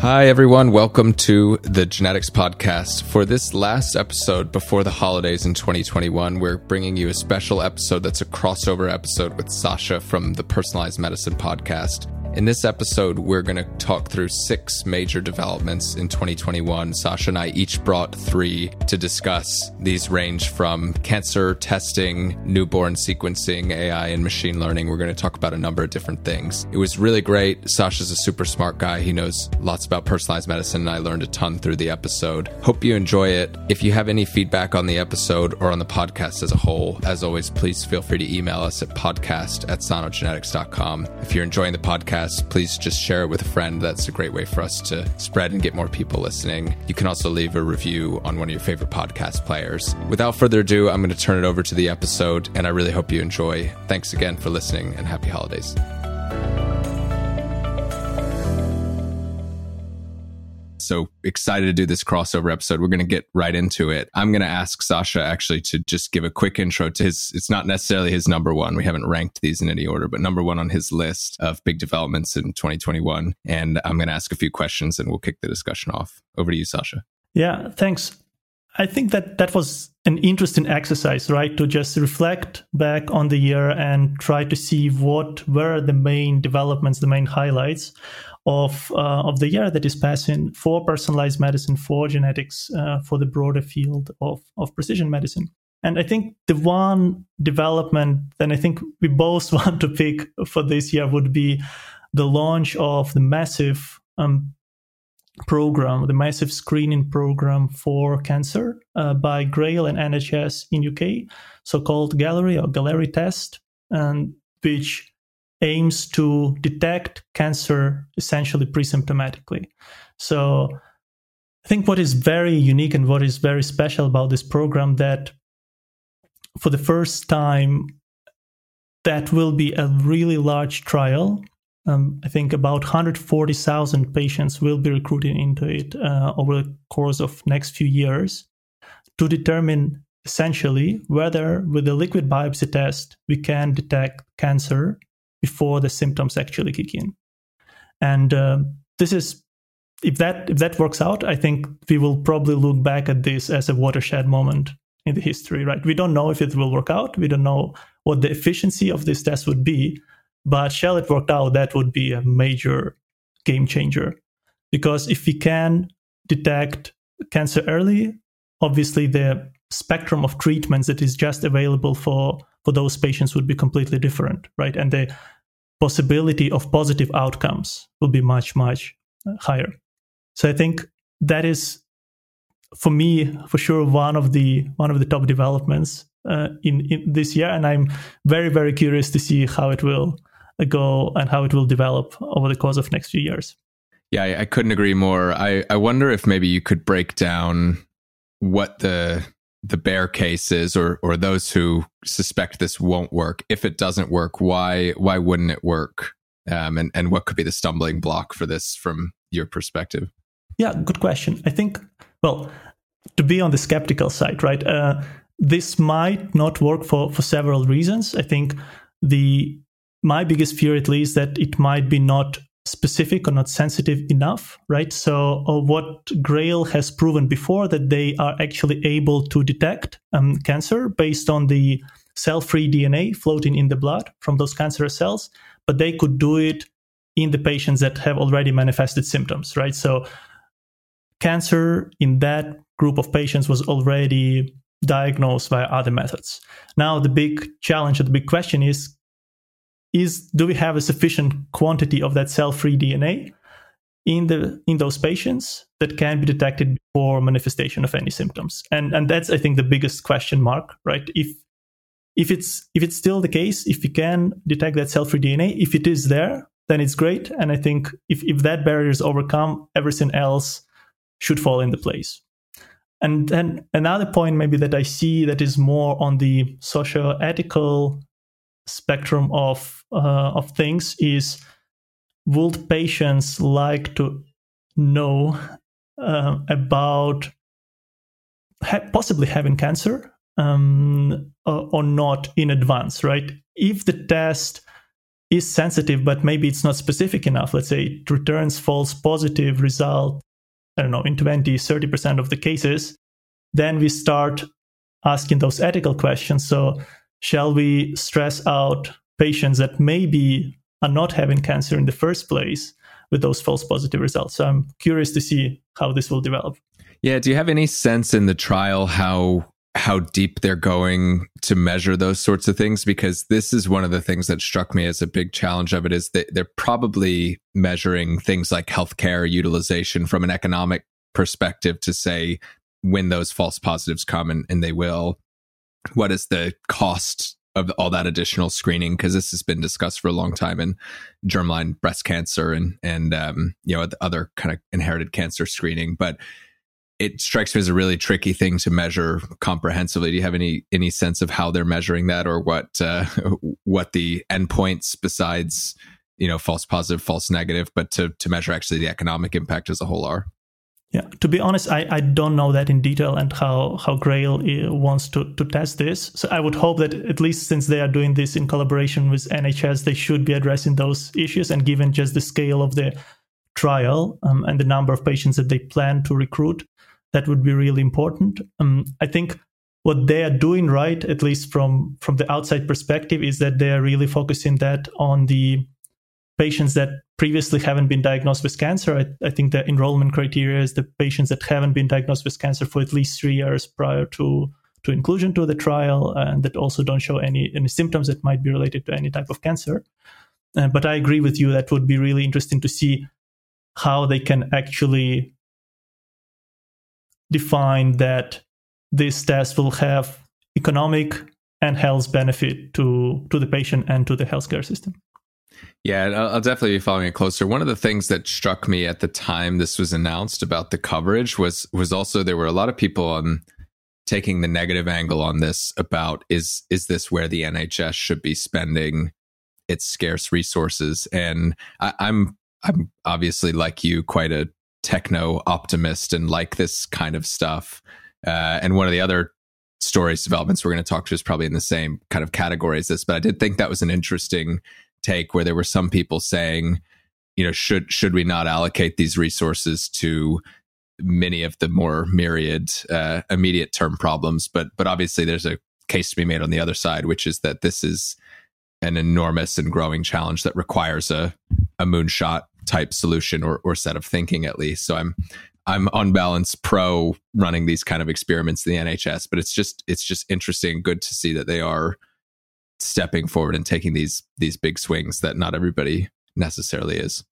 Hi, everyone. Welcome to the Genetics Podcast. For this last episode before the holidays in 2021, we're bringing you a special episode that's a crossover episode with Sasha from the Personalized Medicine Podcast. In this episode, we're going to talk through six major developments in 2021. Sasha and I each brought three to discuss. These range from cancer testing, newborn sequencing, AI, and machine learning. We're going to talk about a number of different things. It was really great. Sasha's a super smart guy. He knows lots about personalized medicine, and I learned a ton through the episode. Hope you enjoy it. If you have any feedback on the episode or on the podcast as a whole, as always, please feel free to email us at podcast at sanogenetics.com. If you're enjoying the podcast, podcast, please just share it with a friend. That's a great way for us to spread and get more people listening. You can also leave a review on one of your favorite podcast players. Without further ado, I'm going to turn it over to the episode, and I really hope you enjoy. Thanks again for listening, and happy holidays. So excited to do this crossover episode. We're going to get right into it. I'm going to ask Sasha actually to just give a quick intro to his, it's not necessarily his number one. We haven't ranked these in any order, but number one on his list of big developments in 2021. And I'm going to ask a few questions and we'll kick the discussion off. Over to you, Sasha. Yeah, thanks. I think that that was an interesting exercise, right? To just reflect back on the year and try to see what were the main developments, the main highlights of uh, of the year that is passing for personalized medicine, for genetics, uh, for the broader field of of precision medicine. And I think the one development that I think we both want to pick for this year would be the launch of the massive um, program, the massive screening program for cancer uh, by Grail and NHS in UK, so-called Galleri or Galleri test, and which aims to detect cancer essentially pre-symptomatically. So I think what is very unique and what is very special about this program that for the first time that will be a really large trial. Um, I think about 140,000 patients will be recruited into it uh, over the course of next few years to determine essentially whether with the liquid biopsy test we can detect cancer before the symptoms actually kick in. And uh, this is if that if that works out, I think we will probably look back at this as a watershed moment in the history. Right? We don't know if it will work out. We don't know what the efficiency of this test would be. But shall it work out, that would be a major game changer. Because if we can detect cancer early, obviously the spectrum of treatments that is just available for for those patients would be completely different, right? And the possibility of positive outcomes will be much, much higher. So I think that is, for me, for sure, one of the one of the top developments uh, in, in this year, and I'm very, very curious to see how it will go and how it will develop over the course of next few years. Yeah, I, I couldn't agree more. I, I wonder if maybe you could break down what the the bear cases or or those who suspect this won't work. If it doesn't work why why wouldn't it work? Um, and and what could be the stumbling block for this from your perspective? Yeah good question. I think well to be on the skeptical side right uh, this might not work for for several reasons. I think the my biggest fear at least that it might be not specific or not sensitive enough, right? So uh, what Grail has proven before that they are actually able to detect um, cancer based on the cell-free DNA floating in the blood from those cancerous cells, but they could do it in the patients that have already manifested symptoms, right? So cancer in that group of patients was already diagnosed via other methods. Now the big challenge the big question is is do we have a sufficient quantity of that cell-free DNA in the in those patients that can be detected before manifestation of any symptoms? And and that's I think the biggest question mark, right? If if it's if it's still the case, if we can detect that cell-free DNA, if it is there, then it's great. And I think if if that barrier is overcome, everything else should fall into place. And then another point maybe that I see that is more on the social ethical spectrum of uh, of things is would patients like to know uh, about ha- possibly having cancer um, or, or, not in advance right if the test is sensitive, but maybe it's not specific enough. Let's say it returns false positive result, I don't know, in 20, 30% of the cases. Then we start asking those ethical questions. So, shall we stress out patients that maybe are not having cancer in the first place with those false positive results? So, I'm curious to see how this will develop. Yeah. Do you have any sense in the trial how how deep they're going to measure those sorts of things because this is one of the things that struck me as a big challenge of it is that they're probably measuring things like healthcare utilization from an economic perspective to say when those false positives come and, and they will what is the cost of all that additional screening because this has been discussed for a long time in germline breast cancer and and um, you know other kind of inherited cancer screening but it strikes me as a really tricky thing to measure comprehensively. Do you have any any sense of how they're measuring that, or what uh, what the endpoints besides you know false positive, false negative, but to to measure actually the economic impact as a whole are? Yeah, to be honest, I, I don't know that in detail and how how Grail uh, wants to to test this. So I would hope that at least since they are doing this in collaboration with NHS, they should be addressing those issues. And given just the scale of the trial um, and the number of patients that they plan to recruit, that would be really important. Um, I think what they are doing right, at least from from the outside perspective, is that they are really focusing that on the patients that previously haven't been diagnosed with cancer. I, I, think the enrollment criteria is the patients that haven't been diagnosed with cancer for at least three years prior to to inclusion to the trial, and that also don't show any any symptoms that might be related to any type of cancer. Uh, but I agree with you that would be really interesting to see how they can actually define that this test will have economic and health benefit to to the patient and to the healthcare system. Yeah, I'll definitely be following it closer. One of the things that struck me at the time this was announced about the coverage was was also there were a lot of people on taking the negative angle on this about is is this where the NHS should be spending its scarce resources? And I, I'm I'm obviously like you quite a techno optimist and like this kind of stuff. Uh, and one of the other stories developments we're going to talk to is probably in the same kind of category as this. But I did think that was an interesting take where there were some people saying, you know, should should we not allocate these resources to many of the more myriad uh, immediate term problems? But but obviously there's a case to be made on the other side, which is that this is an enormous and growing challenge that requires a a moonshot type solution or, or set of thinking at least. So I'm I'm on balance pro running these kind of experiments in the NHS, but it's just it's just interesting, good to see that they are stepping forward and taking these these big swings that not everybody necessarily is.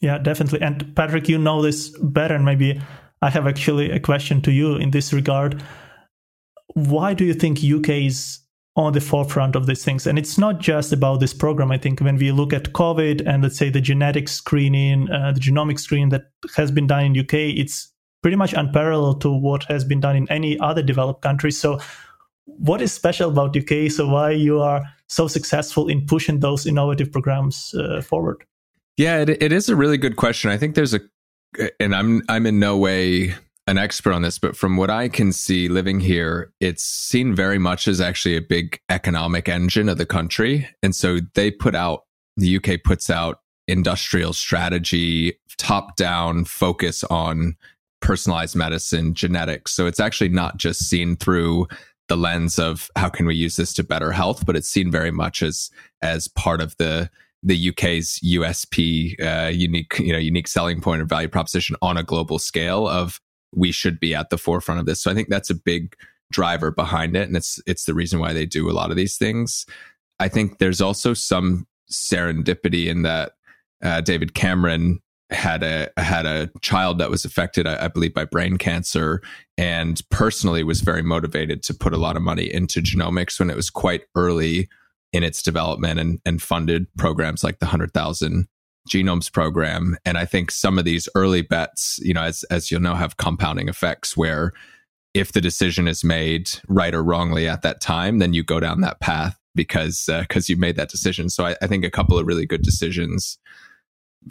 Yeah, definitely. And Patrick, you know this better, and maybe I have actually a question to you in this regard. Why do you think UK is on the forefront of these things. And it's not just about this program. I think when we look at COVID and let's say the genetic screening, uh, the genomic screening that has been done in UK, it's pretty much unparalleled to what has been done in any other developed country. So what is special about UK? So why you are so successful in pushing those innovative programs uh, forward? Yeah, it, it is a really good question. I think there's a, and I'm I'm in no way an expert on this, but from what I can see living here, it's seen very much as actually a big economic engine of the country. And so they put out, the UK puts out industrial strategy, top down focus on personalized medicine, genetics. So it's actually not just seen through the lens of how can we use this to better health, but it's seen very much as as part of the the UK's USP, uh, unique you know unique selling point or value proposition on a global scale of we should be at the forefront of this. So I think that's a big driver behind it. And it's, it's the reason why they do a lot of these things. I think there's also some serendipity in that uh, David Cameron had a had a child that was affected, I, I, believe, by brain cancer, and personally was very motivated to put a lot of money into genomics when it was quite early in its development, and and funded programs like the hundred thousand genomes program. And I think some of these early bets, you know, as, as you'll know, have compounding effects where if the decision is made right or wrongly at that time, then you go down that path because because uh, you made that decision. So I, I, think a couple of really good decisions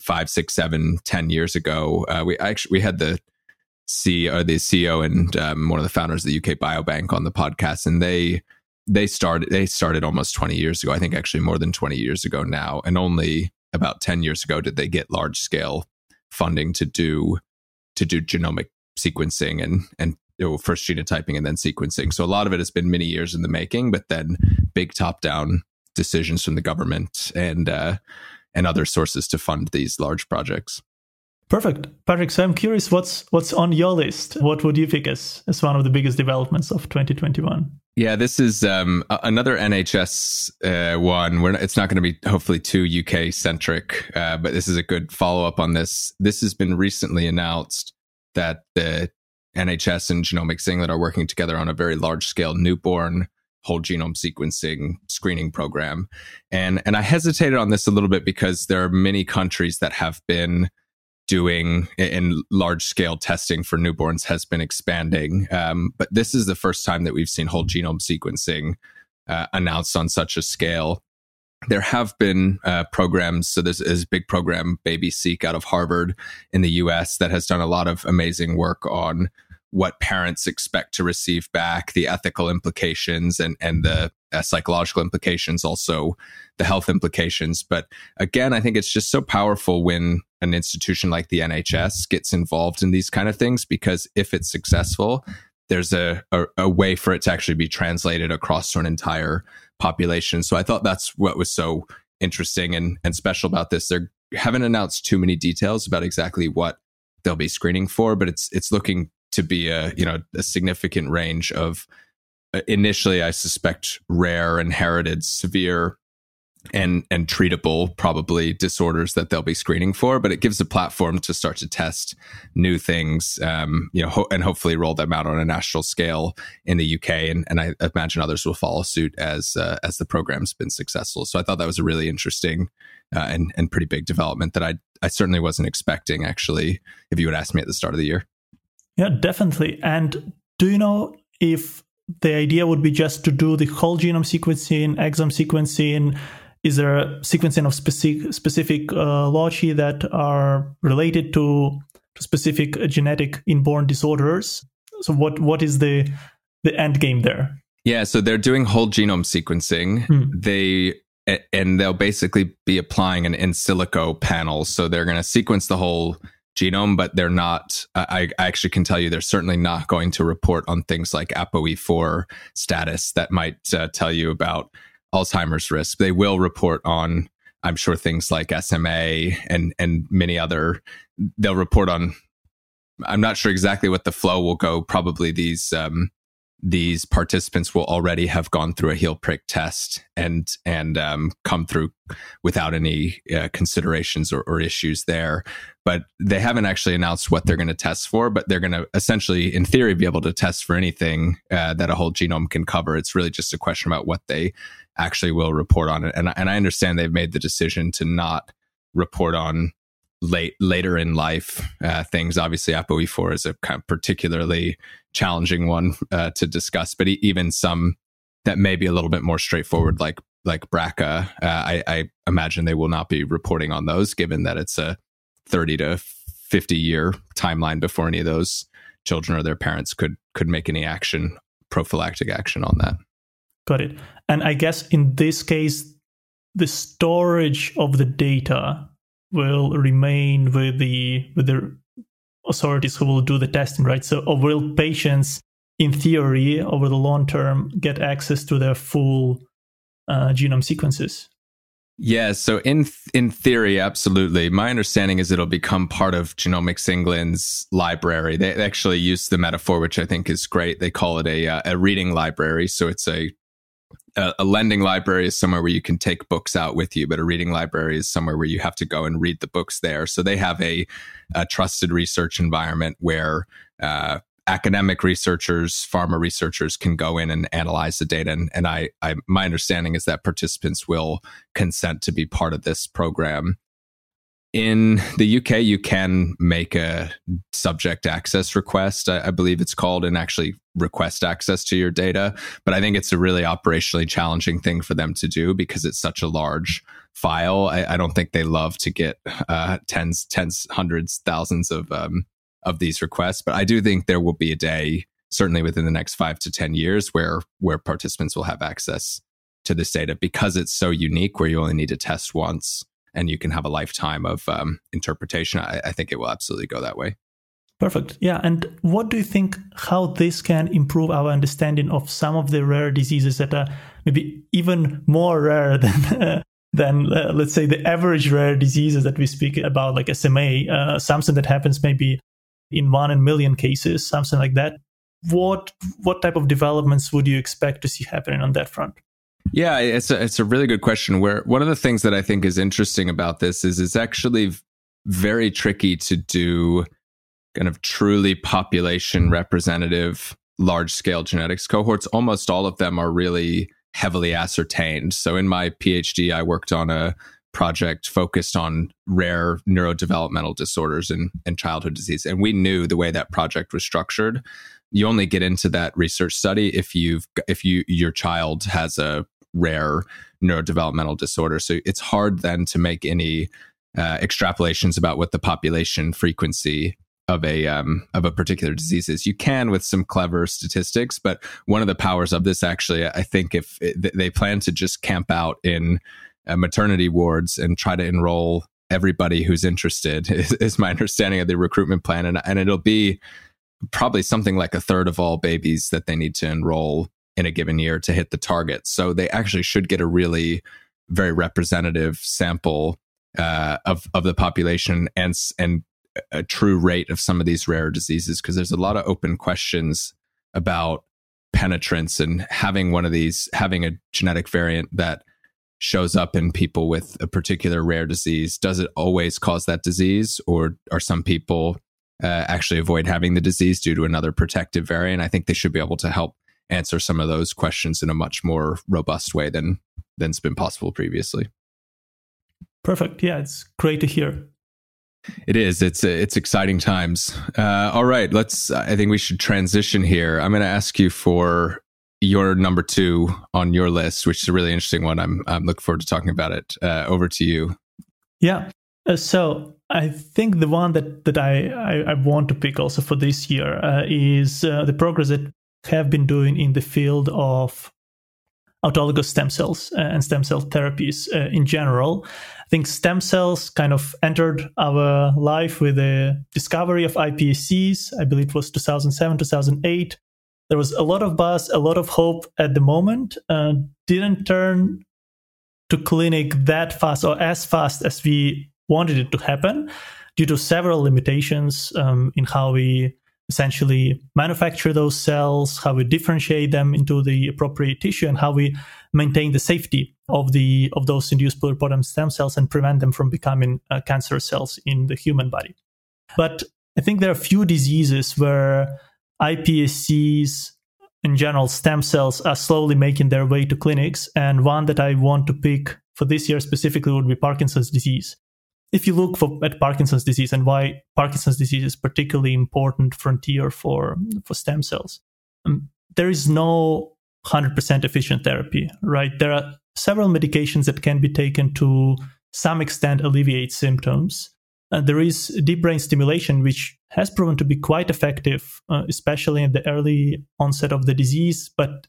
five, six, seven, ten years ago. Uh, we actually we had the CEO, the CEO and um, one of the founders of the UK Biobank on the podcast, and they they started they started almost 20 years ago. I think actually more than 20 years ago now, and only about 10 years ago did they get large scale funding to do to do genomic sequencing and and first genotyping and then sequencing. So a lot of it has been many years in the making, but then big top down decisions from the government and uh, and other sources to fund these large projects. Perfect, Patrick. So I'm curious, what's what's on your list? What would you pick as as one of the biggest developments of 2021? Yeah, this is um, another NHS uh, one. We're not, it's not going to be hopefully too UK centric, uh, but this is a good follow up on this. This has been recently announced that the NHS and Genomics England are working together on a very large scale newborn whole genome sequencing screening program. And and I hesitated on this a little bit because there are many countries that have been doing in large scale testing for newborns has been expanding. Um, but this is the first time that we've seen whole genome sequencing uh, announced on such a scale. There have been uh, programs. So there's, there's a big program, Baby Seq, out of Harvard in the US that has done a lot of amazing work on what parents expect to receive back, the ethical implications and, and the uh, psychological implications, also the health implications. But again, I think it's just so powerful when an institution like the NHS gets involved in these kind of things because if it's successful, there's a, a, a way for it to actually be translated across to an entire population. So I thought that's what was so interesting and, and special about this. They haven't announced too many details about exactly what they'll be screening for, but it's it's looking to be a you know a significant range of uh, initially I suspect rare inherited severe and and treatable probably disorders that they'll be screening for but it gives a platform to start to test new things um, you know ho- and hopefully roll them out on a national scale in the UK and, and I imagine others will follow suit as uh, as the program's been successful. So I thought that was a really interesting uh, and and pretty big development that I I certainly wasn't expecting actually if you would ask me at the start of the year yeah, definitely. And do you know if the idea would be just to do the whole genome sequencing, exome sequencing? Is there a sequencing of specific specific uh, loci that are related to, to specific genetic inborn disorders? So what what is the the end game there? Yeah, so they're doing whole genome sequencing. Hmm. They and they'll basically be applying an in silico panel. So they're going to sequence the whole genome, but they're not. I, I, actually can tell you they're certainly not going to report on things like ApoE4 status that might uh, tell you about Alzheimer's risk. They will report on, I'm sure, things like SMA and and many other. They'll report on. I'm not sure exactly what the flow will go. Probably these um, these participants will already have gone through a heel prick test and and um, come through without any uh, considerations or, or, issues there. But they haven't actually announced what they're going to test for. But they're going to essentially, in theory, be able to test for anything uh, that a whole genome can cover. It's really just a question about what they actually will report on it. And and I understand they've made the decision to not report on late later in life uh, things. Obviously, ApoE4 is a kind of particularly challenging one uh, to discuss, but even some that may be a little bit more straightforward, like like BRCA, uh, I, I, imagine they will not be reporting on those, given that it's a 30 to 50 year timeline before any of those children or their parents could could make any action, prophylactic action on that. Got it. And I guess in this case, the storage of the data will remain with the with the authorities who will do the testing, right? So, or will patients, in theory, over the long term, get access to their full uh, genome sequences? Yeah, so in in theory, absolutely. My understanding is it'll become part of Genomics England's library. They actually use the metaphor, which I think is great. They call it a uh, a reading library. So it's a a, a, lending library is somewhere where you can take books out with you, but a reading library is somewhere where you have to go and read the books there. So they have a, a trusted research environment where uh, academic researchers, pharma researchers can go in and analyze the data. And, and I, I, my understanding is that participants will consent to be part of this program in the UK, you can make a subject access request, I, I, believe it's called, and actually request access to your data. But I think it's a really operationally challenging thing for them to do because it's such a large file. I, I don't think they love to get uh, tens, tens, hundreds, thousands of um, of these requests. But I do think there will be a day certainly within the next five to 10 years where, where participants will have access to this data because it's so unique where you only need to test once and you can have a lifetime of um, interpretation. I, I think it will absolutely go that way. Perfect. Yeah. And what do you think how this can improve our understanding of some of the rare diseases that are maybe even more rare than uh, than uh, let's say the average rare diseases that we speak about, like SMA, uh, something that happens maybe in one in million cases, something like that. What what type of developments would you expect to see happening on that front? Yeah, it's a, it's a really good question. Where one of the things that I think is interesting about this is it's actually very tricky to do kind of truly population representative large scale genetics cohorts. Almost all of them are really heavily ascertained. So in my PhD, I worked on a project focused on rare neurodevelopmental disorders and, and childhood disease. And we knew the way that project was structured. You only get into that research study if you've if you your child has a rare neurodevelopmental disorder. So it's hard then to make any uh, extrapolations about what the population frequency of a um, of a particular disease is. You can with some clever statistics, but one of the powers of this actually, I think, if it, they plan to just camp out in uh, maternity wards and try to enroll everybody who's interested, is, is, my understanding of the recruitment plan, and and it'll be probably something like a third of all babies that they need to enroll in a given year to hit the target. So they actually should get a really very representative sample uh, of of the population and and a true rate of some of these rare diseases because there's a lot of open questions about penetrance and having one of these having a genetic variant that shows up in people with a particular rare disease does it always cause that disease or are some people uh, actually avoid having the disease due to another protective variant i think they should be able to help answer some of those questions in a much more robust way than than's been possible previously perfect yeah it's great to hear it is. It's it's exciting times. Uh, all right, let's. I think we should transition here. I'm going to ask you for your number two on your list, which is a really interesting one. I'm I'm looking forward to talking about it. Uh, over to you. Yeah. Uh, so I think the one that that I I, I want to pick also for this year uh, is uh, the progress that have been doing in the field of autologous stem cells uh, and stem cell therapies uh, in general. I think stem cells kind of entered our life with the discovery of iPSCs. I believe it was 2007, 2008. There was a lot of buzz, a lot of hope at the moment. Uh, didn't turn to clinic that fast or as fast as we wanted it to happen due to several limitations um, in how we essentially manufacture those cells, how we differentiate them into the appropriate tissue, and how we maintain the safety of the of those induced pluripotent stem cells and prevent them from becoming uh, cancer cells in the human body. But I think there are a few diseases where iPSCs in general stem cells are slowly making their way to clinics, and one that I want to pick for this year specifically would be Parkinson's disease if you look for, at Parkinson's disease and why Parkinson's disease is particularly important frontier for for stem cells, um, there is no 100% efficient therapy, right? There are several medications that can be taken to some extent alleviate symptoms. Uh, there is deep brain stimulation, which has proven to be quite effective, uh, especially in the early onset of the disease, but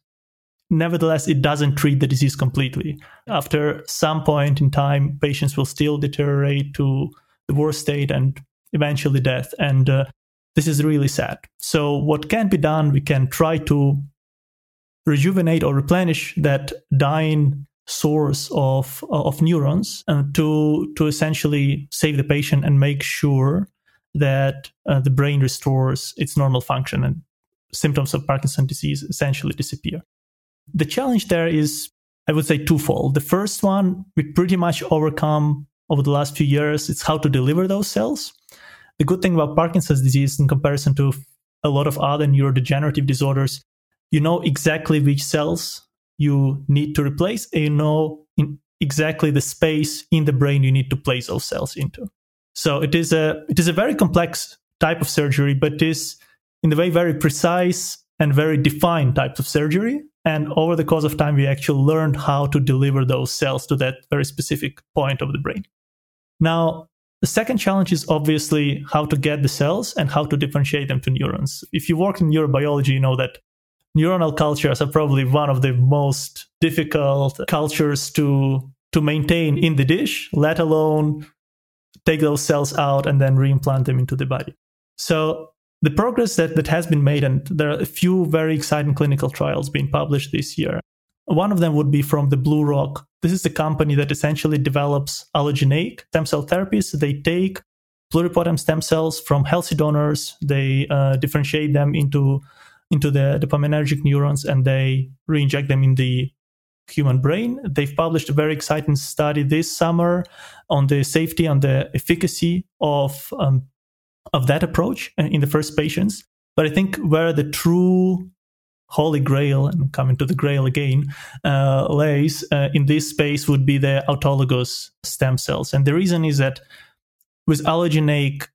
Nevertheless, it doesn't treat the disease completely. After some point in time, patients will still deteriorate to the worst state and eventually death. And uh, this is really sad. So, what can be done? We can try to rejuvenate or replenish that dying source of of neurons uh, to to essentially save the patient and make sure that uh, the brain restores its normal function and symptoms of Parkinson's disease essentially disappear. The challenge there is, I would say, twofold. The first one, we pretty much overcome over the last few years. It's how to deliver those cells. The good thing about Parkinson's disease, in comparison to a lot of other neurodegenerative disorders, you know exactly which cells you need to replace, and you know exactly the space in the brain you need to place those cells into. So it is a it is a very complex type of surgery, but is in the way very precise and very defined type of surgery. And over the course of time, we actually learned how to deliver those cells to that very specific point of the brain. Now, The second challenge is obviously how to get the cells and how to differentiate them to neurons. If you work in neurobiology, you know that neuronal cultures are probably one of the most difficult cultures to to maintain in the dish, let alone take those cells out and then reimplant them into the body. So the progress that, that has been made, and there are a few very exciting clinical trials being published this year. One of them would be from the BlueRock. This is the company that essentially develops allogeneic stem cell therapies. They take pluripotent stem cells from healthy donors, they uh, differentiate them into into the dopaminergic neurons, and they reinject them in the human brain. They've published a very exciting study this summer on the safety and the efficacy of um, of that approach in the first patients. But I think where the true holy grail, and coming to the grail again, uh, lays uh, in this space would be the autologous stem cells. And the reason is that with allogeneic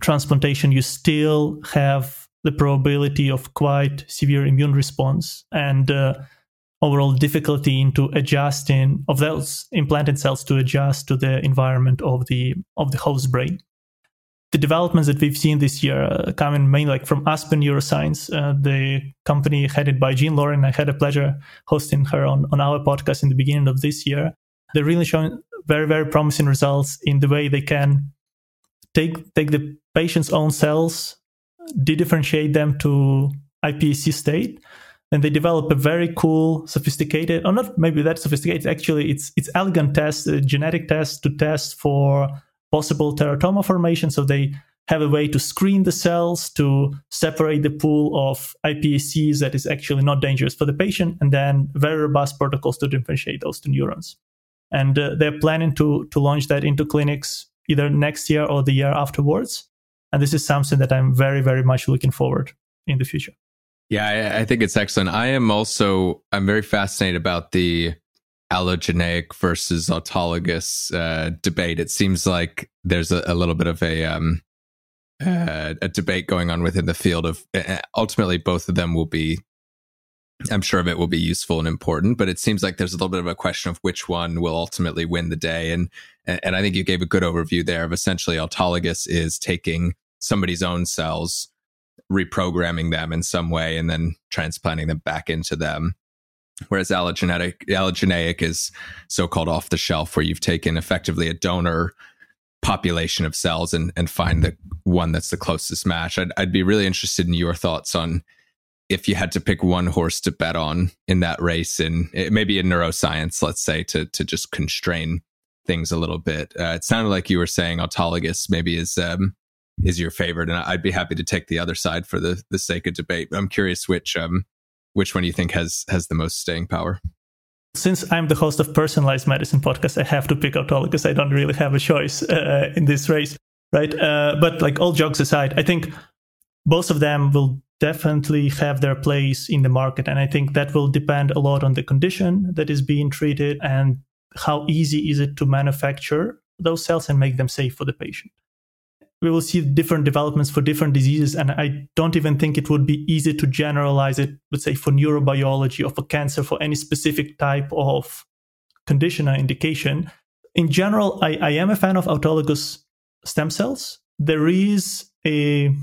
transplantation, you still have the probability of quite severe immune response and uh, overall difficulty into adjusting of those implanted cells to adjust to the environment of the of the host brain the developments that we've seen this year uh, coming mainly like from Aspen Neuroscience, uh, the company headed by Jeanne Loring. I had a pleasure hosting her on, on our podcast in the beginning of this year. They're really showing very, very promising results in the way they can take take the patient's own cells, de-differentiate them to iPSC state, and they develop a very cool, sophisticated, or not maybe that sophisticated. Actually, it's it's elegant test, a genetic test to test for possible teratoma formation. So they have a way to screen the cells to separate the pool of iPSCs that is actually not dangerous for the patient, and then very robust protocols to differentiate those two neurons. And uh, they're planning to to launch that into clinics either next year or the year afterwards. And this is something that I'm very very much looking forward in the future. Yeah, I, I think it's excellent. I am also I'm very fascinated about the allogeneic versus autologous uh, debate. It seems like there's a, a little bit of a um, uh, a debate going on within the field of uh, ultimately both of them will be. I'm sure of it will be useful and important, but it seems like there's a little bit of a question of which one will ultimately win the day. And and I think you gave a good overview there of essentially autologous is taking somebody's own cells, reprogramming them in some way, and then transplanting them back into them Whereas allogeneic, allogeneic is so-called off the shelf, where you've taken effectively a donor population of cells and, and find the one that's the closest match. I'd, I'd be really interested in your thoughts on if you had to pick one horse to bet on in that race, and maybe in neuroscience, let's say, to to just constrain things a little bit. Uh, it sounded like you were saying autologous maybe is um, is your favorite, and I'd be happy to take the other side for the the sake of debate. I'm curious which um, which one do you think has has the most staying power? Since I'm the host of Personalized Medicine podcast, I have to pick autologous. I don't really have a choice uh, in this race, right? Uh, but like all jokes aside, I think both of them will definitely have their place in the market, and I think that will depend a lot on the condition that is being treated and how easy is it to manufacture those cells and make them safe for the patient we will see different developments for different diseases. And I don't even think it would be easy to generalize it, let's say, for neurobiology or for cancer, for any specific type of condition or indication. In general, I, I am a fan of autologous stem cells. There is a,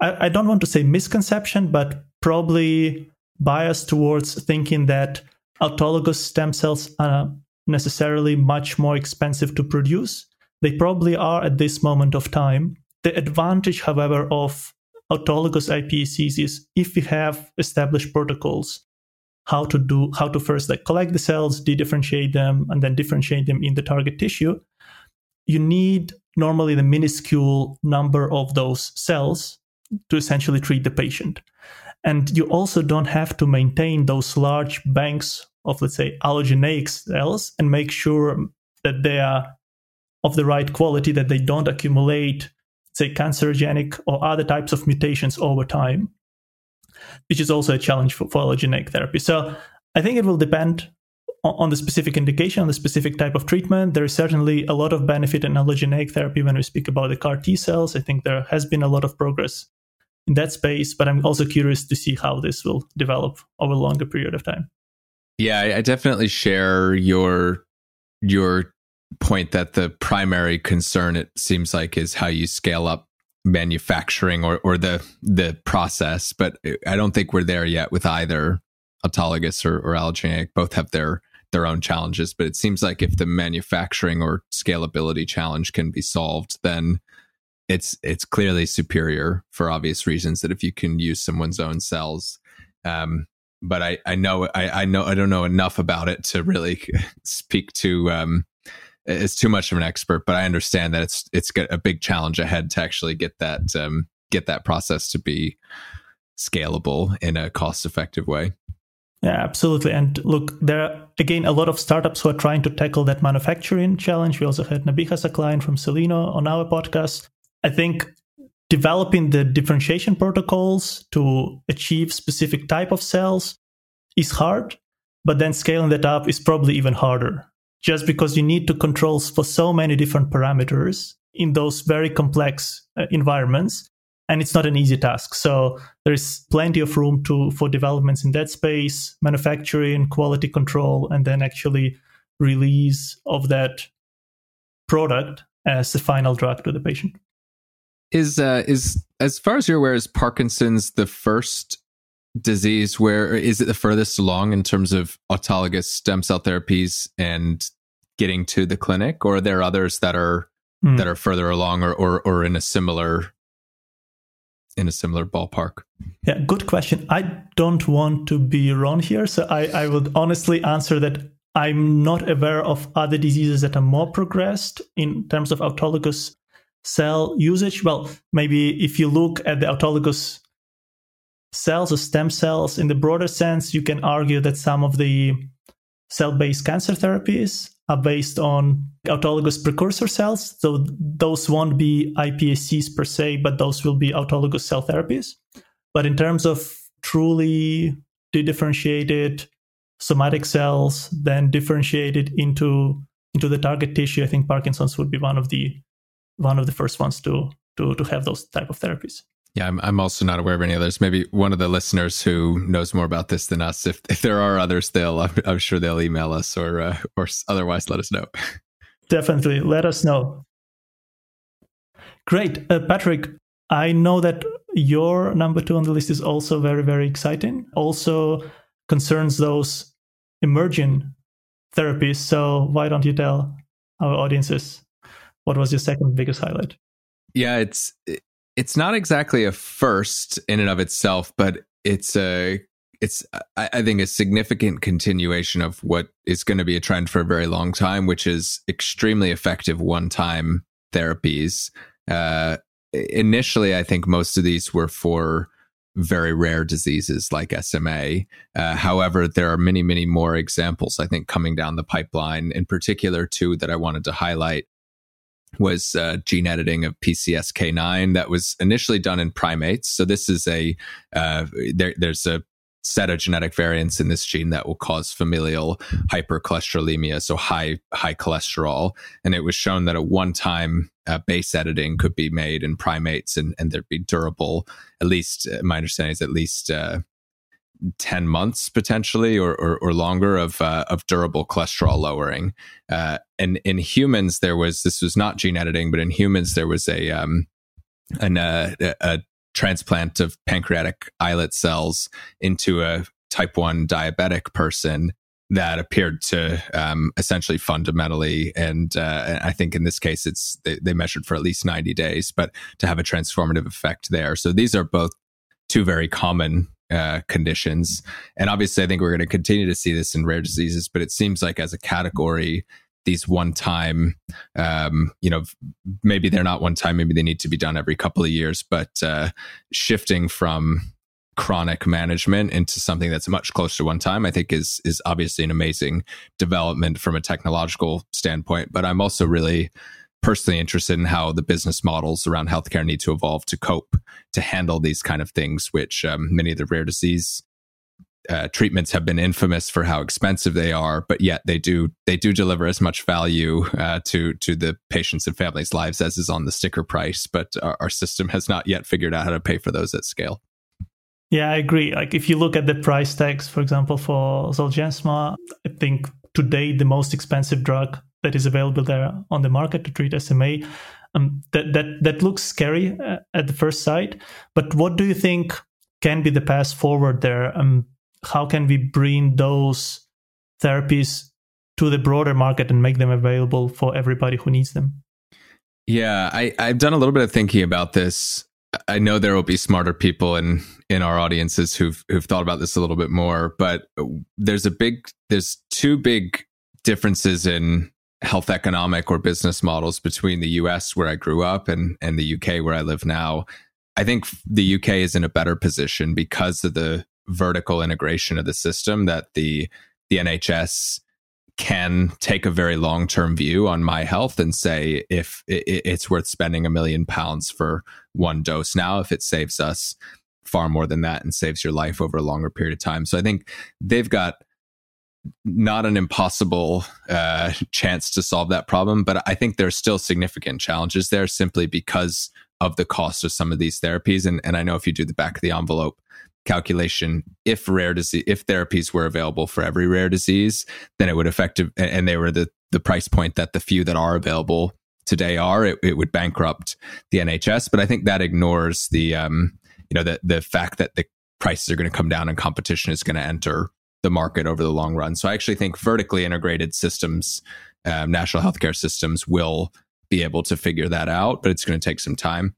I, I don't want to say misconception, but probably bias towards thinking that autologous stem cells are necessarily much more expensive to produce they probably are at this moment of time. The advantage, however, of autologous iPSCs is if we have established protocols how to do how to first like collect the cells, de-differentiate them, and then differentiate them in the target tissue, you need normally the minuscule number of those cells to essentially treat the patient. And you also don't have to maintain those large banks of, let's say, allogeneic cells and make sure that they are of the right quality that they don't accumulate, say, cancerogenic or other types of mutations over time, which is also a challenge for, for allogeneic therapy. So I think it will depend on the specific indication, on the specific type of treatment. There is certainly a lot of benefit in allogeneic therapy when we speak about the CAR T cells. I think there has been a lot of progress in that space, but I'm also curious to see how this will develop over a longer period of time. Yeah, I definitely share your your point that the primary concern it seems like is how you scale up manufacturing or, or the the process but i don't think we're there yet with either autologous or, or allogeneic. Both have their their own challenges but it seems like if the manufacturing or scalability challenge can be solved then it's it's clearly superior for obvious reasons that if you can use someone's own cells. Um, but I, I know I, I know I don't know enough about it to really speak to um, is too much of an expert, but I understand that it's it's got a big challenge ahead to actually get that um, get that process to be scalable in a cost effective way. Yeah, absolutely. And look, there are again a lot of startups who are trying to tackle that manufacturing challenge. We also had Nabiha Saklayen from Cellino on our podcast. I think developing the differentiation protocols to achieve specific type of cells is hard, but then scaling that up is probably even harder just because you need to control for so many different parameters in those very complex uh, environments and it's not an easy task. So there's plenty of room to for developments in that space manufacturing quality control and then actually release of that product as the final drug to the patient. Is uh, is as far as you're aware is parkinson's the first disease where is it the furthest along in terms of autologous stem cell therapies and getting to the clinic or are there others that are mm. that are further along or, or or in a similar in a similar ballpark? Yeah good question. I don't want to be wrong here so i i would honestly answer that i'm not aware of other diseases that are more progressed in terms of autologous cell usage. Well maybe if you look at the autologous cells or stem cells in the broader sense, you can argue that some of the cell based cancer therapies are based on autologous precursor cells. So those won't be iPSCs per se, but those will be autologous cell therapies. But in terms of truly dedifferentiated somatic cells, then differentiated into into the target tissue, I think Parkinson's would be one of the one of the first ones to to to have those type of therapies. Yeah, I'm, I'm also not aware of any others. Maybe one of the listeners who knows more about this than us. If if there are others, they'll I'm, I'm sure they'll email us or uh, or otherwise let us know. Definitely, let us know. Great, uh, Patrick. I know that your number two on the list is also very very exciting. Also concerns those emerging therapies. So why don't you tell our audiences what was your second biggest highlight? Yeah, it's it's not exactly a first in and of itself, but it's a it's I, think a significant continuation of what is going to be a trend for a very long time, which is extremely effective one-time therapies. Uh, initially, I think most of these were for very rare diseases like SMA. Uh, however, there are many, many more examples, I think, coming down the pipeline. In particular, two that I wanted to highlight was uh, gene editing of PCSK9 that was initially done in primates. So this is a uh, there, there's a set of genetic variants in this gene that will cause familial hypercholesterolemia, so high high cholesterol. And it was shown that a one time uh, base editing could be made in primates and, and there'd be durable. At least uh, my understanding is at least uh, 10 months potentially or, or, or longer of, uh, of durable cholesterol lowering. Uh, and in humans, there was, this was not gene editing, but in humans, there was a, um, an, uh, a transplant of pancreatic islet cells into a type 1 diabetic person that appeared to um, essentially fundamentally and uh, I think in this case it's they, they, measured for at least 90 days but to have a transformative effect there so these are both two very common uh, conditions. And obviously, I think we're going to continue to see this in rare diseases, but it seems like as a category, these one time, um, you know, maybe they're not one time, maybe they need to be done every couple of years, but uh, shifting from chronic management into something that's much closer to one time, I think is is obviously an amazing development from a technological standpoint. But I'm also really personally interested in how the business models around healthcare need to evolve to cope to handle these kind of things, which um, many of the rare disease uh, treatments have been infamous for how expensive they are, but yet they do they do deliver as much value uh, to to the patients and families' lives as is on the sticker price. But our, our system has not yet figured out how to pay for those at scale. Yeah, I agree. Like if you look at the price tags, for example, for Zolgensma, I think today the most expensive drug that is available there on the market to treat SMA. Um, that that that looks scary uh, at the first sight. But what do you think can be the path forward there? Um, how can we bring those therapies to the broader market and make them available for everybody who needs them? Yeah, I, I've done a little bit of thinking about this. I know there will be smarter people in in our audiences who've who've thought about this a little bit more, but there's a big there's two big differences in health economic or business models between the US where I grew up and and the UK where I live now. I think the UK is in a better position because of the vertical integration of the system that the the NHS can take a very long term view on my health and say if it's worth spending a million pounds for one dose now, if it saves us far more than that and saves your life over a longer period of time. So I think they've got not an impossible uh, chance to solve that problem, but I think there's still significant challenges there simply because of the cost of some of these therapies. And, and I know if you do the back of the envelope calculation, if rare disease, if therapies were available for every rare disease, then it would affect, and they were the, the price point that the few that are available today are, it, it would bankrupt the NHS. But I think that ignores the, um, you know, the, the fact that the prices are going to come down and competition is going to enter the market over the long run. So I actually think vertically integrated systems, um, national healthcare systems will be able to figure that out, but it's going to take some time.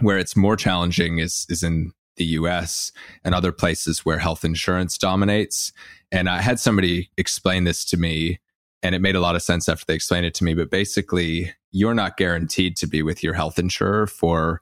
Where it's more challenging is is in the US and other places where health insurance dominates. And I had somebody explain this to me, and it made a lot of sense after they explained it to me. But basically, you're not guaranteed to be with your health insurer for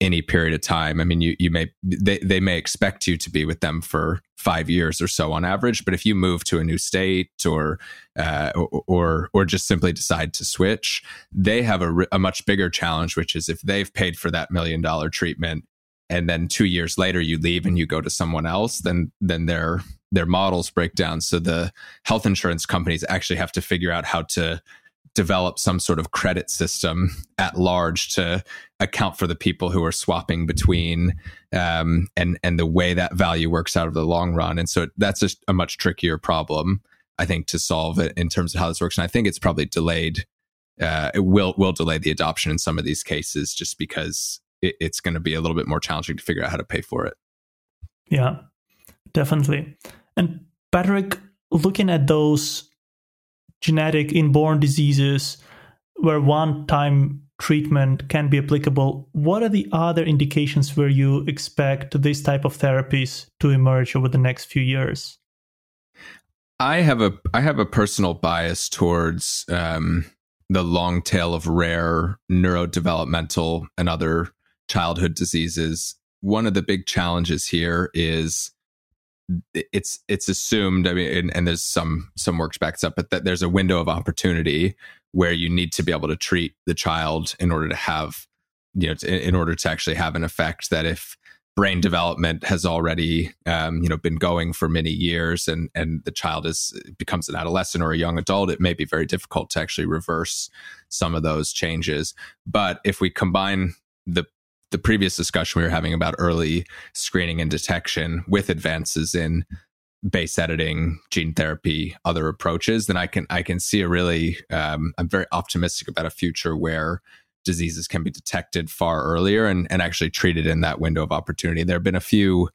any period of time. I mean, you you may they they may expect you to be with them for five years or so on average, but if you move to a new state or uh, or or just simply decide to switch, they have a, a much bigger challenge, which is if they've paid for that million dollar treatment and then two years later you leave and you go to someone else, then then their their models break down. So the health insurance companies actually have to figure out how to develop some sort of credit system at large to account for the people who are swapping between um, and and the way that value works out of the long run. And so that's just a much trickier problem, I think, to solve it in terms of how this works. And I think it's probably delayed. Uh, it will will delay the adoption in some of these cases just because it, it's going to be a little bit more challenging to figure out how to pay for it. Yeah, definitely. And Patrick, looking at those genetic inborn diseases where one time treatment can be applicable, what are the other indications where you expect this type of therapies to emerge over the next few years? I have a I have a personal bias towards um, the long tail of rare neurodevelopmental and other childhood diseases. One of the big challenges here is it's it's assumed i mean and, and, there's some some works backs up but that there's a window of opportunity where you need to be able to treat the child in order to have you know to, in order to actually have an effect that if brain development has already um, you know been going for many years and and the child is becomes an adolescent or a young adult it may be very difficult to actually reverse some of those changes. But if we combine the the previous discussion we were having about early screening and detection with advances in base editing, gene therapy, other approaches, then I can I can see a really um, I'm very optimistic about a future where diseases can be detected far earlier and, and actually treated in that window of opportunity. There have been a few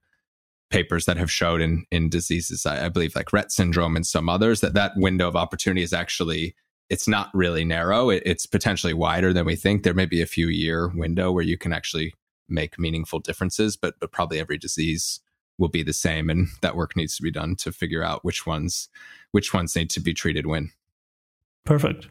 papers that have showed in in diseases, I, I believe like Rett syndrome and some others, that that window of opportunity is actually it's not really narrow. It, it's potentially wider than we think. There may be a few year window where you can actually make meaningful differences, but but probably every disease will be the same, and that work needs to be done to figure out which ones which ones need to be treated when. Perfect.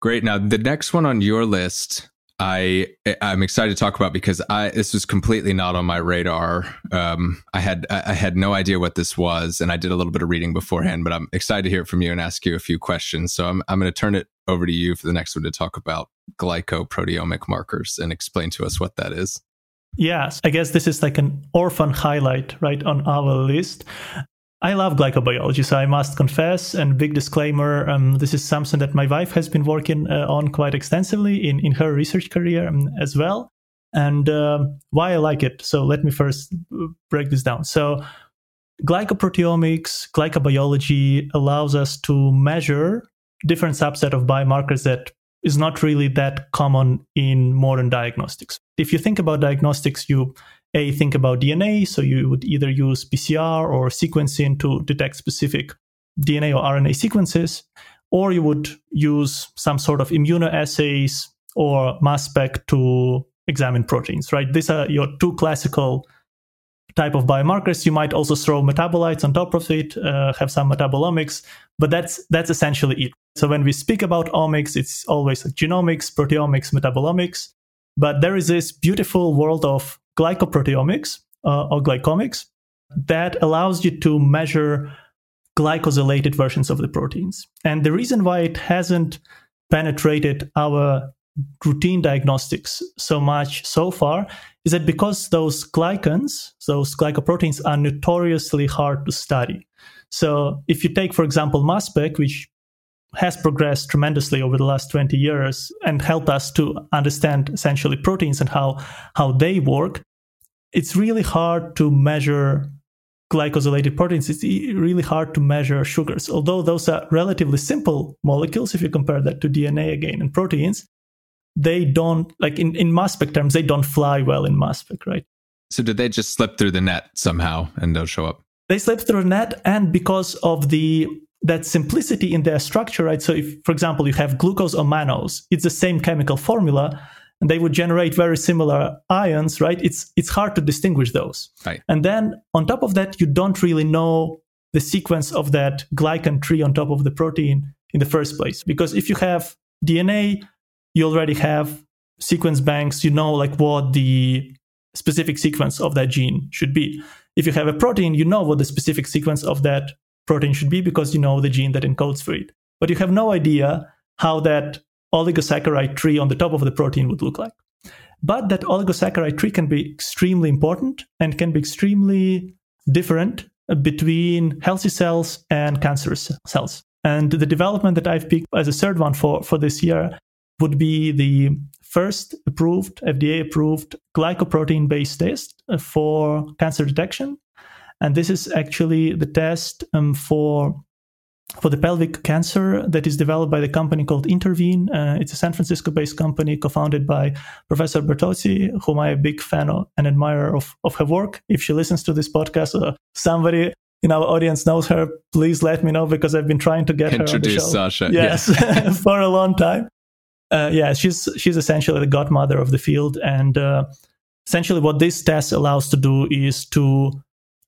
Great. Now the next one on your list I I'm excited to talk about because I this was completely not on my radar. Um, I had I had no idea what this was, and I did a little bit of reading beforehand. But I'm excited to hear from you and ask you a few questions. So I'm I'm going to turn it over to you for the next one to talk about glycoproteomic markers and explain to us what that is. Yes, I guess this is like an orphan highlight right on our list. I love glycobiology, so I must confess. And big disclaimer: um, this is something that my wife has been working uh, on quite extensively in in her research career um, as well. And uh, why I like it. So let me first break this down. So glycoproteomics, glycobiology allows us to measure different subset of biomarkers that is not really that common in modern diagnostics. If you think about diagnostics, you a think about DNA, so you would either use PCR or sequencing to detect specific DNA or RNA sequences, or you would use some sort of immunoassays or mass spec to examine proteins, right? These are your two classical type of biomarkers. You might also throw metabolites on top of it, uh, have some metabolomics, but that's that's essentially it. So when we speak about omics, it's always like genomics, proteomics, metabolomics. But there is this beautiful world of glycoproteomics uh, or glycomics that allows you to measure glycosylated versions of the proteins. And the reason why it hasn't penetrated our routine diagnostics so much so far is that because those glycans, those glycoproteins, are notoriously hard to study. So if you take, for example, mass spec, which has progressed tremendously over the last 20 years and helped us to understand essentially proteins and how, how they work, it's really hard to measure glycosylated proteins. It's really hard to measure sugars, although those are relatively simple molecules if you compare that to DNA again and proteins they don't like in, in mass spec terms they don't fly well in mass spec right? So did they just slip through the net somehow and don't show up? They slip through the net and because of the that simplicity in their structure right? So if for example you have glucose or mannose it's the same chemical formula they would generate very similar ions right? It's it's hard to distinguish those. Right. And then on top of that you don't really know the sequence of that glycan tree on top of the protein in the first place. Because if you have dna you already have sequence banks, you know like what the specific sequence of that gene should be. If you have a protein, you know what the specific sequence of that protein should be because you know the gene that encodes for it. But you have no idea how that oligosaccharide tree on the top of the protein would look like. But that oligosaccharide tree can be extremely important and can be extremely different between healthy cells and cancerous cells. And the development that I've picked as a third one for, for this year would be the first approved, FDA approved glycoprotein based test for cancer detection. And this is actually the test um, for for the pelvic cancer that is developed by the company called InterVenn. Uh, it's a San Francisco based company co founded by Professor Bertozzi, whom I'm a big fan of and admirer of, of her work. If she listens to this podcast, uh, somebody in our audience knows her, please let me know because I've been trying to get Introduce her show. Sasha. Yes, yeah. for a long time uh, yeah, she's she's essentially the godmother of the field, and uh, essentially what this test allows to do is to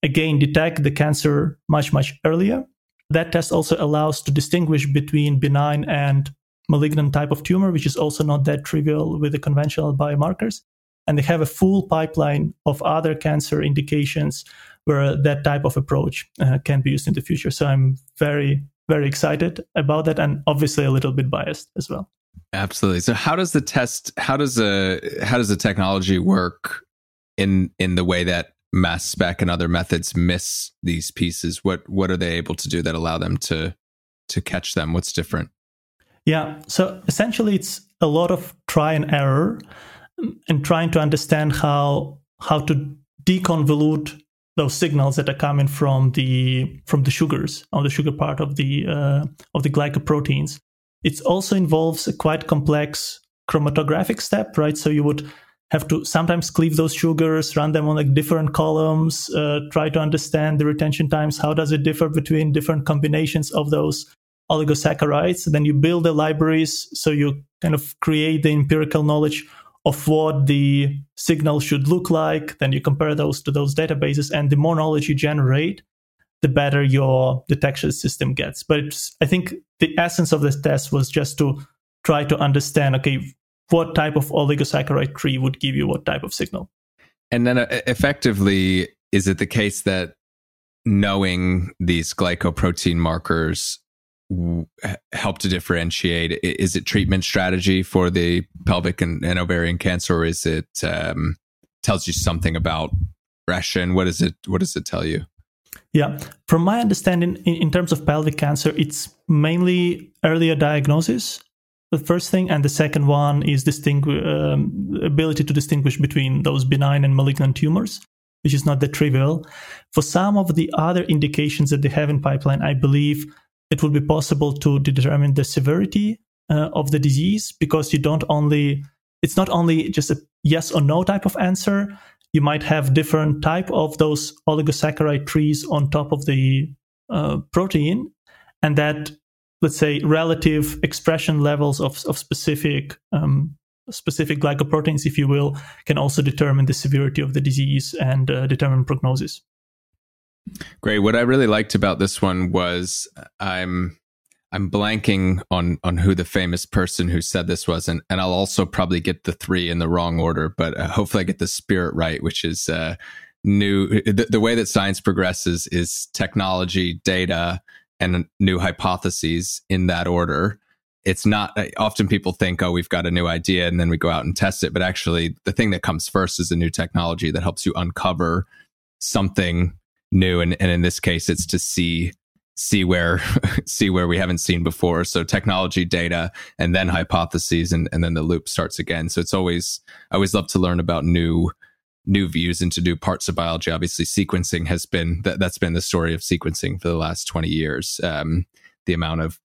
again detect the cancer much much earlier. That test also allows to distinguish between benign and malignant type of tumor, which is also not that trivial with the conventional biomarkers. And they have a full pipeline of other cancer indications where that type of approach uh, can be used in the future. So I'm very, very excited about that and obviously a little bit biased as well. Absolutely. So how does the test how does a how does the technology work in in the way that mass spec and other methods miss these pieces? What what are they able to do that allow them to to catch them? What's different? Yeah. So essentially it's a lot of try and error and trying to understand how how to deconvolute those signals that are coming from the from the sugars on the sugar part of the uh, of the glycoproteins it also involves a quite complex chromatographic step, right? So you would have to sometimes cleave those sugars, run them on like different columns, uh, try to understand the retention times. How does it differ between different combinations of those oligosaccharides? Then you build the libraries, so you kind of create the empirical knowledge of what the signal should look like. Then you compare those to those databases, and the more knowledge you generate, the better your detection system gets. But I think the essence of this test was just to try to understand, okay, what type of oligosaccharide tree would give you what type of signal. And then uh, effectively, is it the case that knowing these glycoprotein markers w- help to differentiate? Is it treatment strategy for the pelvic and, and ovarian cancer, or is it um, tells you something about progression? What does it What does it tell you? Yeah, from my understanding, in, in terms of pelvic cancer, it's mainly earlier diagnosis. The first thing, and the second one is distingu- um, ability to distinguish between those benign and malignant tumors. which is not that trivial. For some of the other indications that they have in pipeline, I believe it will be possible to determine the severity uh, of the disease because you don't only it's not only just a yes or no type of answer you might have different type of those oligosaccharide trees on top of the uh, protein and that let's say relative expression levels of, of specific um, specific glycoproteins if you will can also determine the severity of the disease and uh, determine prognosis great what i really liked about this one was i'm I'm blanking on on who the famous person who said this was, and, and I'll also probably get the three in the wrong order, but uh, hopefully I get the spirit right, which is uh, new. The, the, way that science progresses is technology, data, and new hypotheses in that order. It's not uh, often people think, oh, we've got a new idea, and then we go out and test it. But actually, the thing that comes first is a new technology that helps you uncover something new, and, and in this case, it's to see see where see where we haven't seen before so technology data and then hypotheses and, and then the loop starts again so it's always i always love to learn about new new views into new parts of biology obviously sequencing has been that, that's been the story of sequencing for the last 20 years um, the amount of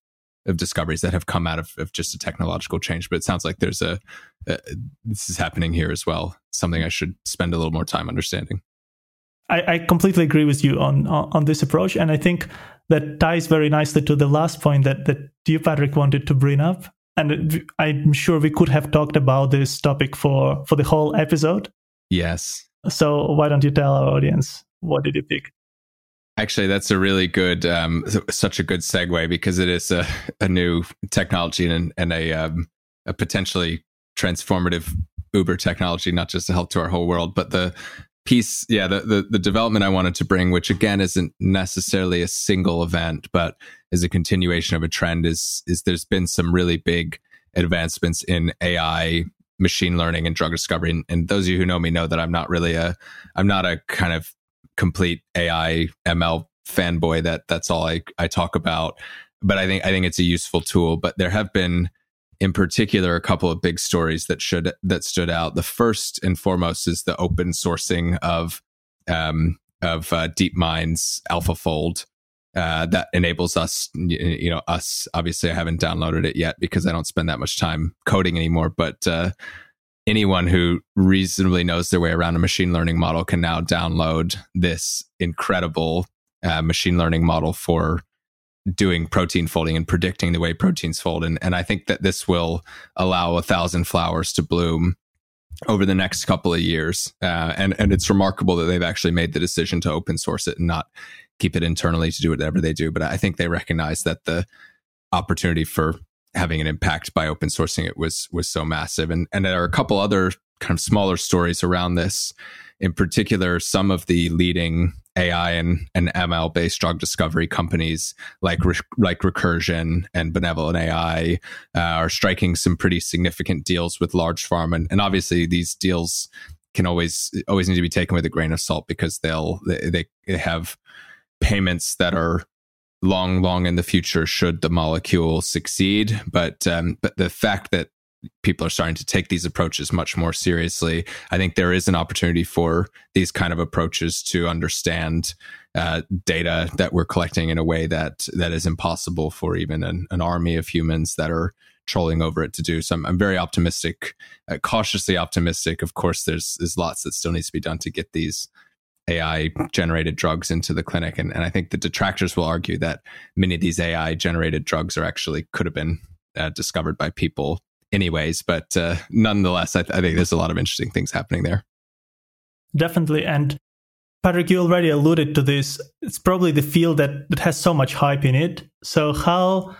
of discoveries that have come out of, of just a technological change but it sounds like there's a, a this is happening here as well something i should spend a little more time understanding I, I, completely agree with you on, on, on this approach, and I think that ties very nicely to the last point that that you, Patrick, wanted to bring up. And I'm sure we could have talked about this topic for for the whole episode. Yes. So why don't you tell our audience what did you pick? Actually, that's a really good, um, such a good segue because it is a, a new technology and, and a, um, a potentially transformative Uber technology, not just to help to our whole world, but the piece yeah the, the, the development i wanted to bring which again isn't necessarily a single event but is a continuation of a trend is is there's been some really big advancements in ai machine learning and drug discovery. And, and those of you who know me know that i'm not really a i'm not a kind of complete ai ml fanboy. That that's all i i talk about. But i think i think it's a useful tool. But there have been in particular a couple of big stories that should that stood out. The first and foremost is the open sourcing of um, of uh, DeepMind's AlphaFold uh, that enables us, you know, us. Obviously, I haven't downloaded it yet because I don't spend that much time coding anymore. But uh, anyone who reasonably knows their way around a machine learning model can now download this incredible uh, machine learning model for doing protein folding and predicting the way proteins fold. And, and I think that this will allow a thousand flowers to bloom over the next couple of years. Uh, and, and it's remarkable that they've actually made the decision to open source it and not keep it internally to do whatever they do. But I think they recognize that the opportunity for having an impact by open sourcing it was was so massive. And and there are a couple other kind of smaller stories around this. In particular, some of the leading AI and, and ML based drug discovery companies like like Recursion and Benevolent AI uh, are striking some pretty significant deals with large pharma, and, and obviously these deals can always always need to be taken with a grain of salt because they'll they, they have payments that are long long in the future should the molecule succeed but um, but the fact that people are starting to take these approaches much more seriously. I think there is an opportunity for these kind of approaches to understand uh, data that we're collecting in a way that that is impossible for even an, an army of humans that are trolling over it to do. So I'm, I'm very optimistic, uh, cautiously optimistic. Of course, there's there's lots that still needs to be done to get these AI generated drugs into the clinic. And, and I think the detractors will argue that many of these AI generated drugs are actually could have been uh, discovered by people anyways. But uh, nonetheless, I, th- I think there's a lot of interesting things happening there. Definitely. And Patrick, you already alluded to this. It's probably the field that, that has so much hype in it. So, how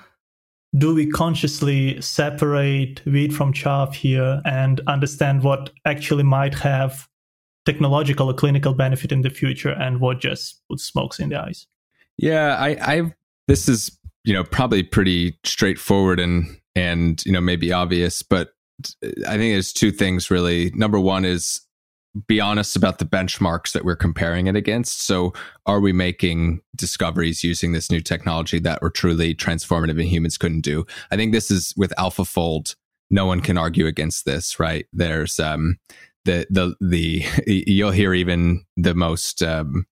do we consciously separate wheat from chaff here and understand what actually might have technological or clinical benefit in the future and what just puts smokes in the eyes? Yeah, I, I this is you know probably pretty straightforward and and you know maybe obvious but i think there's two things really. Number one is be honest about the benchmarks that we're comparing it against. So are we making discoveries using this new technology that were truly transformative and humans couldn't do? I think this is with alphafold no one can argue against this right? There's um the the the you'll hear even the most um,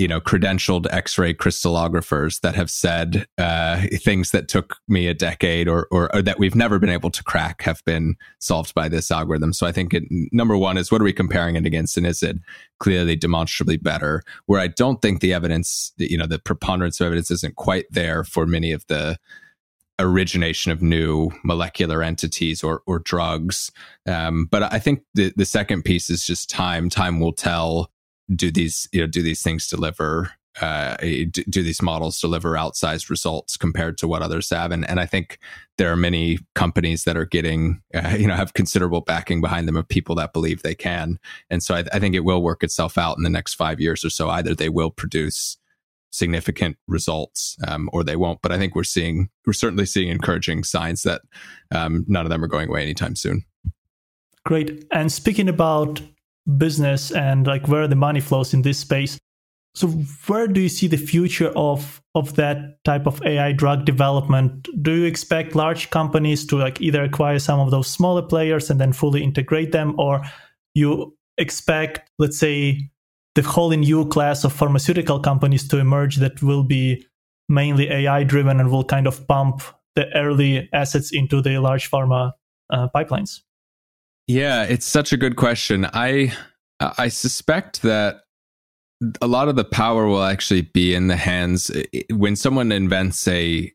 you know credentialed x-ray crystallographers that have said uh, things that took me a decade or, or, or that we've never been able to crack have been solved by this algorithm. So i think it, number one is what are we comparing it against and is it clearly demonstrably better? Where i don't think the evidence you know the preponderance of evidence isn't quite there for many of the origination of new molecular entities or or drugs. Um, but I think the the second piece is just time. Time will tell. Do these you know do these things deliver? Uh, do, do, these models deliver outsized results compared to what others have? And and I think there are many companies that are getting uh, you know have considerable backing behind them of people that believe they can. And so I, I think it will work itself out in the next five years or so. Either they will produce significant results um, or they won't. But I think we're seeing, we're certainly seeing encouraging signs that um, none of them are going away anytime soon. Great. And speaking about business and like where the money flows in this space, so where do you see the future of of that type of AI drug development? Do you expect large companies to like either acquire some of those smaller players and then fully integrate them, or you expect, let's say, the whole new class of pharmaceutical companies to emerge that will be mainly AI driven and will kind of pump the early assets into the large pharma uh, pipelines? Yeah, it's such a good question. I I suspect that a lot of the power will actually be in the hands when someone invents a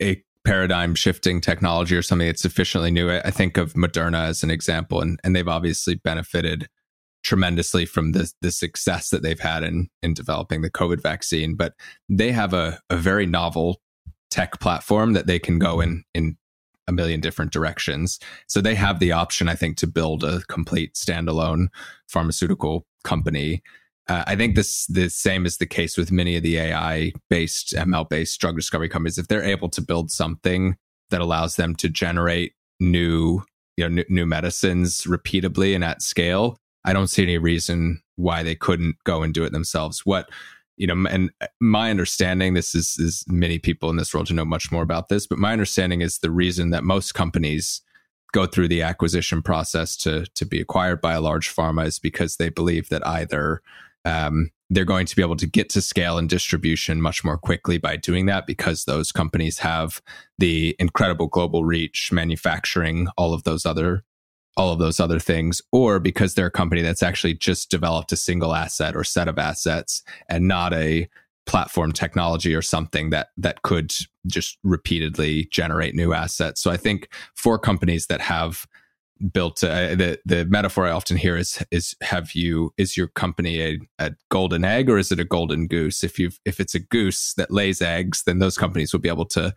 a paradigm shifting technology or something that's sufficiently new. I think of Moderna as an example, and, and they've obviously benefited tremendously from the the success that they've had in in developing the COVID vaccine. But they have a, a very novel tech platform that they can go in in a million different directions. So they have the option, I think, to build a complete standalone pharmaceutical company. Uh, I think this the same is the case with many of the AI based ML based drug discovery companies. If they're able to build something that allows them to generate new you know n- new medicines repeatably and at scale, I don't see any reason why they couldn't go and do it themselves. What you know, and my understanding, this is, is many people in this world to know much more about this, but my understanding is the reason that most companies go through the acquisition process to to be acquired by a large pharma is because they believe that either um, they're going to be able to get to scale and distribution much more quickly by doing that because those companies have the incredible global reach, manufacturing, all of those other all of those other things, or because they're a company that's actually just developed a single asset or set of assets and not a platform technology or something that that could just repeatedly generate new assets. So I think for companies that have built uh, the the metaphor I often hear is is have you is your company a, a golden egg or is it a golden goose? If you if it's a goose that lays eggs, then those companies will be able to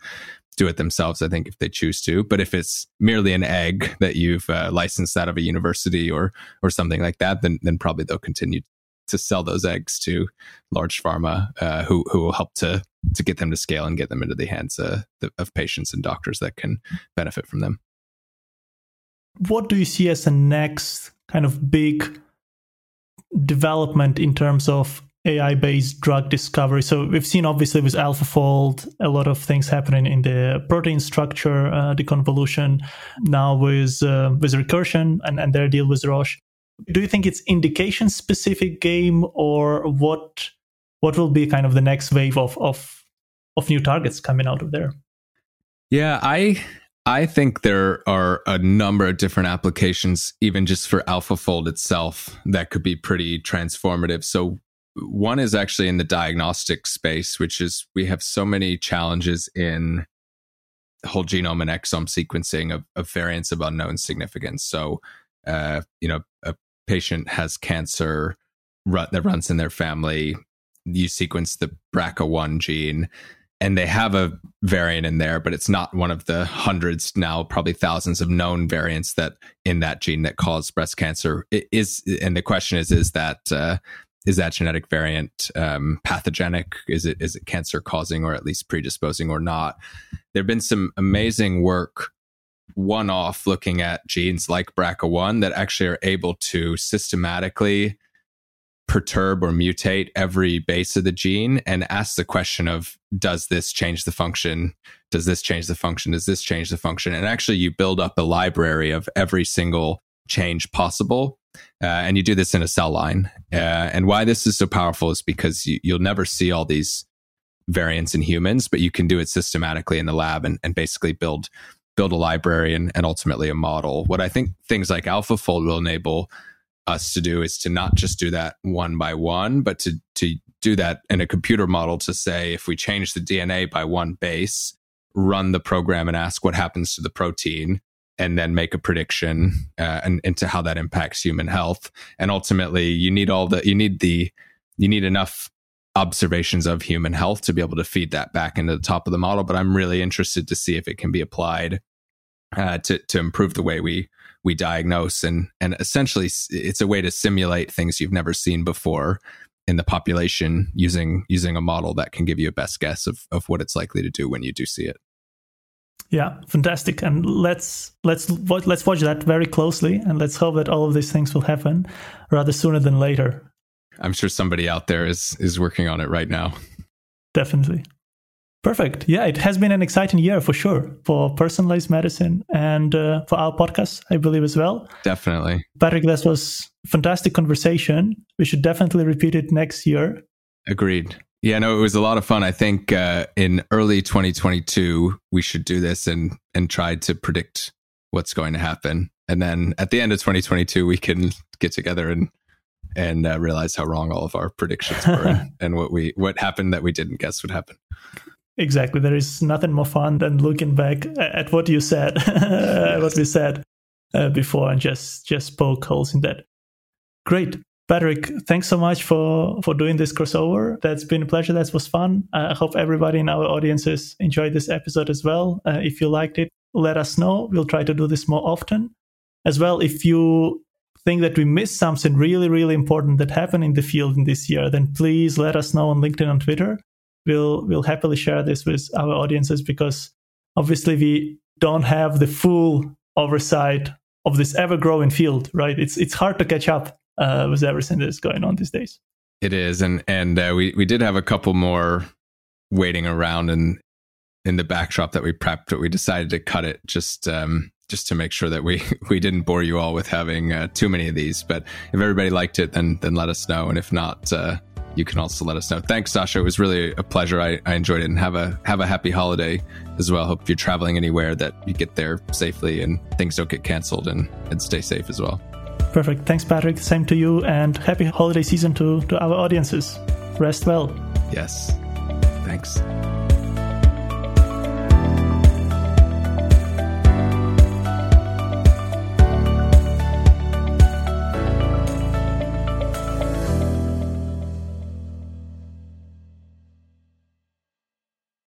do it themselves, I think, if they choose to. But if it's merely an egg that you've uh, licensed out of a university or or something like that, then then probably they'll continue to sell those eggs to large pharma, uh, who who will help to to get them to scale and get them into the hands uh, of patients and doctors that can benefit from them. What do you see as the next kind of big development in terms of AI based drug discovery. So we've seen obviously with AlphaFold a lot of things happening in the protein structure uh, deconvolution. Now with uh, with Recursion and, and their deal with Roche. Do you think it's indication specific game or what what will be kind of the next wave of of of new targets coming out of there? Yeah, I I think there are a number of different applications, even just for AlphaFold itself, that could be pretty transformative. So one is actually in the diagnostic space, which is we have so many challenges in whole genome and exome sequencing of, of variants of unknown significance. So, uh, you know, a patient has cancer run, that runs in their family. You sequence the BRCA1 gene, and they have a variant in there, but it's not one of the hundreds now, probably thousands of known variants that in that gene that cause breast cancer. It is, and the question is, is that uh, is that genetic variant um, pathogenic? Is it is it cancer causing or at least predisposing or not? There have been some amazing work one off looking at genes like BRCA1 that actually are able to systematically perturb or mutate every base of the gene and ask the question of does this change the function does this change the function does this change the function and actually you build up a library of every single change possible. Uh, and you do this in a cell line. Uh, and why this is so powerful is because you, you'll never see all these variants in humans, but you can do it systematically in the lab and, and basically build build a library and, and ultimately a model. What I think things like AlphaFold will enable us to do is to not just do that one by one, but to to do that in a computer model to say if we change the DNA by one base, run the program and ask what happens to the protein, and then make a prediction uh, and into how that impacts human health. And ultimately, you need all the you need the you need enough observations of human health to be able to feed that back into the top of the model. But I'm really interested to see if it can be applied uh, to to improve the way we we diagnose and and essentially it's a way to simulate things you've never seen before in the population using using a model that can give you a best guess of of what it's likely to do when you do see it. Yeah, fantastic. And let's let's let's watch that very closely and let's hope that all of these things will happen rather sooner than later. I'm sure somebody out there is is working on it right now. Definitely. Perfect. Yeah, it has been an exciting year for sure for personalized medicine and uh, for our podcast, I believe as well. Definitely. Patrick, this was fantastic conversation. We should definitely repeat it next year. Agreed. Yeah, no, it was a lot of fun. I think uh, in early 2022 we should do this and and try to predict what's going to happen, and then at the end of 2022 we can get together and and uh, realize how wrong all of our predictions were and, and what we what happened that we didn't guess would happen. Exactly. There is nothing more fun than looking back at what you said, yes. what we said uh, before, and just just poke holes in that. Great, Patrick. Thanks so much for for doing this crossover. That's been a pleasure. That was fun. I hope everybody in our audiences enjoyed this episode as well. Uh, if you liked it, let us know. We'll try to do this more often. As well, if you think that we missed something really, really important that happened in the field in this year, then please let us know on LinkedIn and Twitter we'll we'll happily share this with our audiences because obviously we don't have the full oversight of this ever growing field, right? It's it's hard to catch up uh, with everything that's going on these days. It is, and and uh, we we did have a couple more waiting around and in the backdrop that we prepped, but we decided to cut it just um, just to make sure that we we didn't bore you all with having uh, too many of these. But if everybody liked it, then then let us know, and if not, uh, you can also let us know. Thanks, Sasha. It was really a pleasure. I, I enjoyed it and have a have a happy holiday as well. Hope you're traveling anywhere that you get there safely and things don't get canceled and, and stay safe as well. Perfect. Thanks, Patrick. Same to you and happy holiday season to, to our audiences. Rest well. Yes. Thanks.